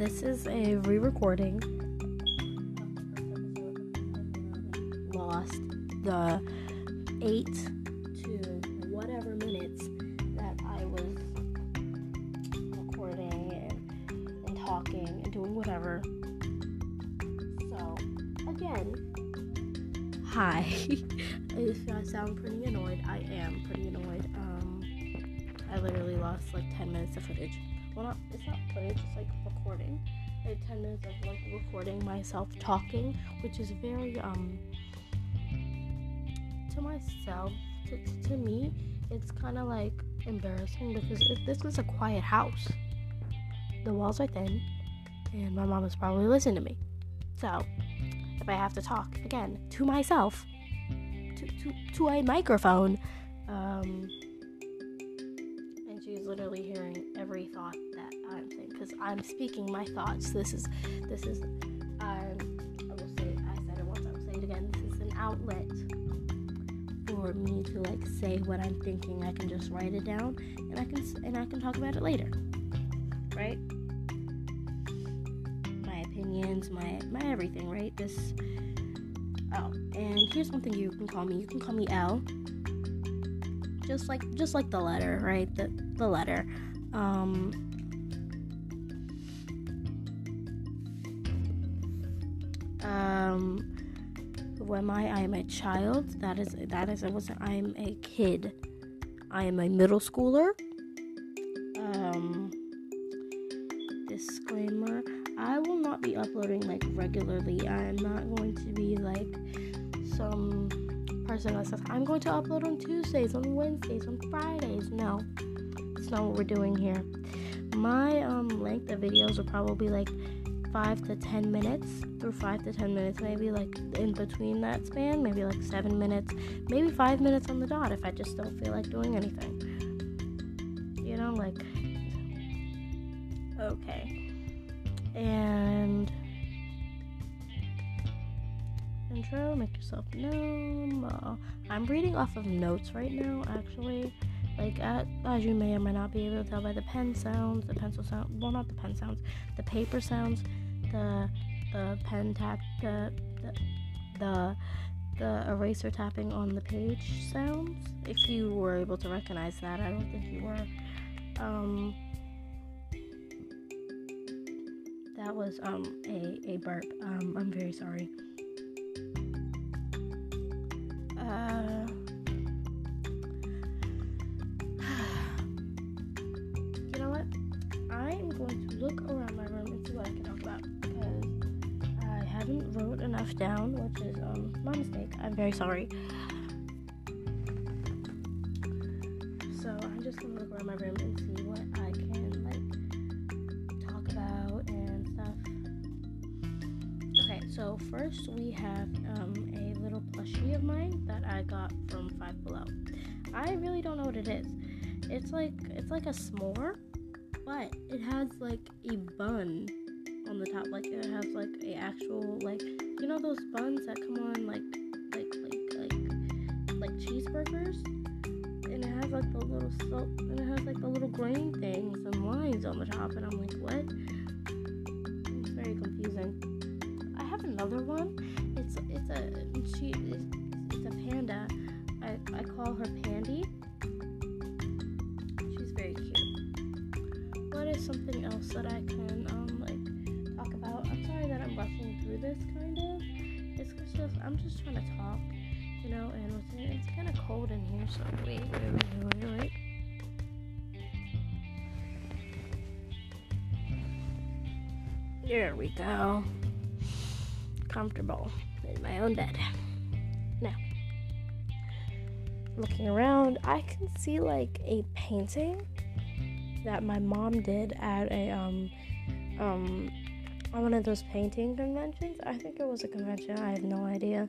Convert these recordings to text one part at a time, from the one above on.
this is a re-recording. Lost the eight to whatever minutes that I was recording and, and talking and doing whatever. So again, hi. if I sound pretty annoyed, I am pretty annoyed. Um, I literally lost like 10 minutes of footage. Well, not it's not footage, it's just like recording. I had 10 minutes of like recording myself talking, which is very um to myself to, to me it's kind of like embarrassing because it, this is a quiet house. The walls are thin, and my mom is probably listening to me. So, if I have to talk again to myself, to, to, to a microphone, um, she's literally hearing every thought that I'm saying because I'm speaking my thoughts. This is, this is, um, I will say, I said it once, I will say it again. This is an outlet for me to like say what I'm thinking. I can just write it down, and I can and I can talk about it later, right? My opinions, my my everything, right? This. Oh, and here's one thing you can call me. You can call me L. Just like just like the letter, right? The the letter. Um. Um who am I? I am a child. That is that is I was I am a kid. I am a middle schooler. Um disclaimer. I will not be uploading like regularly. I am not going to be like some person that says I'm going to upload on Tuesdays, on Wednesdays, on Fridays. No. It's not what we're doing here. My um length of videos will probably like five to ten minutes through five to ten minutes maybe like in between that span maybe like seven minutes maybe five minutes on the dot if i just don't feel like doing anything you know like okay and intro make yourself known uh, i'm reading off of notes right now actually like at, as you may or may not be able to tell by the pen sounds, the pencil sound, well not the pen sounds, the paper sounds, the the pen tap, the the the, the eraser tapping on the page sounds. If you were able to recognize that, I don't think you were. Um, that was um a a burp. Um, I'm very sorry. Uh. You know what? I am going to look around my room and see what I can talk about because I haven't wrote enough down, which is um my mistake. I'm very sorry. So I'm just gonna look around my room and see so first we have um a little plushie of mine that I got from Five Below. I really don't know what it is. It's like it's like a s'more, but it has like a bun on the top. Like it has like a actual like you know those buns that come on like like like like like cheeseburgers, and it has like the little soap and it has like the little grain things and lines on the top, and I'm like what? It's very confusing. Another one. It's it's a she it's, it's a panda. I I call her Pandy. She's very cute. What is something else that I can um like talk about? I'm sorry that I'm rushing through this kind of. It's just I'm just trying to talk, you know, and it's kind of cold in here. So wait, wait, wait, wait, wait. There we go. Comfortable in my own bed. Now, looking around, I can see like a painting that my mom did at a um um on one of those painting conventions. I think it was a convention. I have no idea.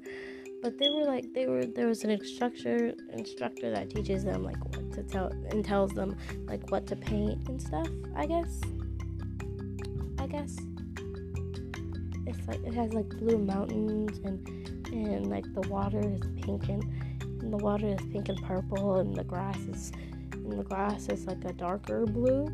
But they were like they were there was an instructor instructor that teaches them like what to tell and tells them like what to paint and stuff, I guess. I guess. It's like it has like blue mountains and and like the water is pink and, and the water is pink and purple and the grass is and the grass is like a darker blue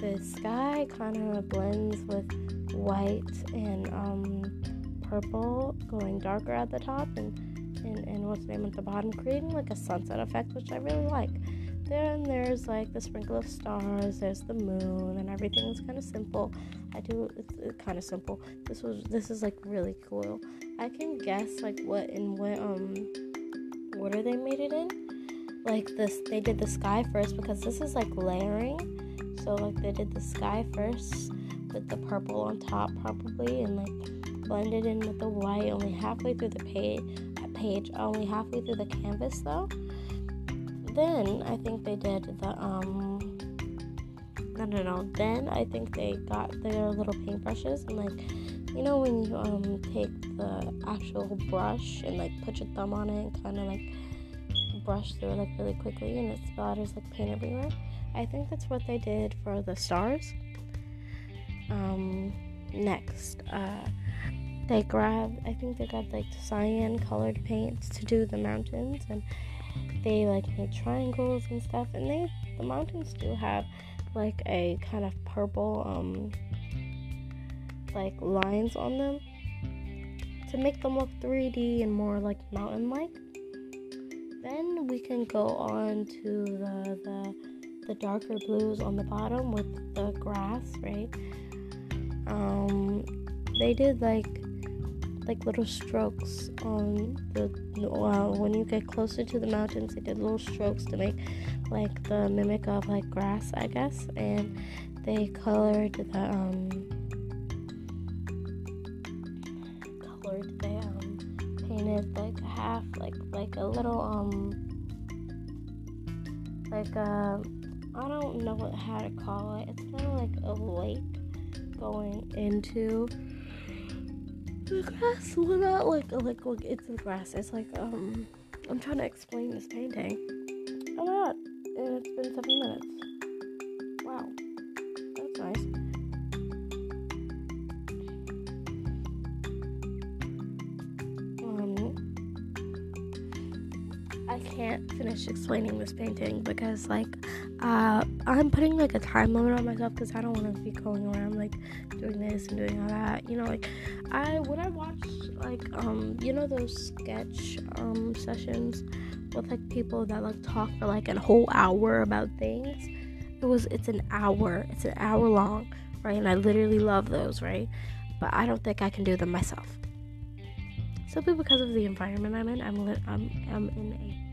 the sky kind of blends with white and um, purple, going darker at the top, and, and, and what's the name at the bottom, creating like a sunset effect, which I really like. Then there's like the sprinkle of stars, there's the moon, and everything is kind of simple. I do it's, it's kind of simple. This was this is like really cool. I can guess like what in what um order they made it in. Like this, they did the sky first because this is like layering. So like they did the sky first with the purple on top probably, and like blended in with the white only halfway through the page. Page only halfway through the canvas though then I think they did the um no no no then I think they got their little paintbrushes and like you know when you um take the actual brush and like put your thumb on it and kind of like brush through it like really quickly and it splatters like paint everywhere. I think that's what they did for the stars. Um next uh they grabbed I think they got like cyan colored paints to do the mountains and they like made triangles and stuff and they the mountains do have like a kind of purple um like lines on them to make them look 3D and more like mountain like. Then we can go on to the, the the darker blues on the bottom with the grass, right? Um, they did like like little strokes on the uh, when you get closer to the mountains they did little strokes to make like the mimic of like grass i guess and they colored the um colored they um painted like half like like a little um like a i don't know what how to call it. It's kind of like a lake going into the grass. Well not like like like it's the grass. It's like um i'm trying to explain this painting. A lot. And it's been seven minutes. Wow. That's nice finish explaining this painting because like uh i'm putting like a time limit on myself because i don't want to be going around like doing this and doing all that you know like I when I watch like um you know those sketch um sessions with like people that like talk for like a whole hour about things. It was it's an hour. It's an hour long, right? And I literally love those, right? But I don't think I can do them myself. Simply because of the environment I'm in. I'm I'm I'm in a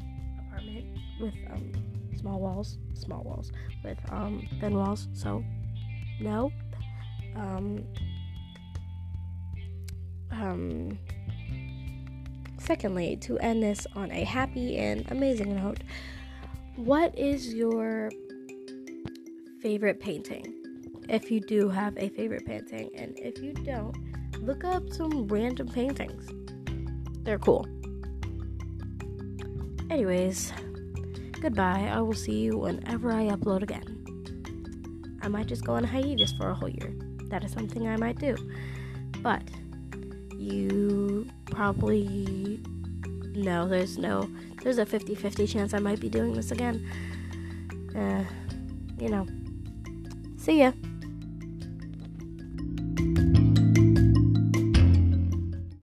with um small walls, small walls with um thin walls. So no. Um um, secondly, to end this on a happy and amazing note, what is your favorite painting? If you do have a favorite painting, and if you don't, look up some random paintings. They're cool. Anyways, goodbye. I will see you whenever I upload again. I might just go on hiatus for a whole year. That is something I might do. But you probably know there's no there's a 50-50 chance I might be doing this again. Uh, you know. See ya.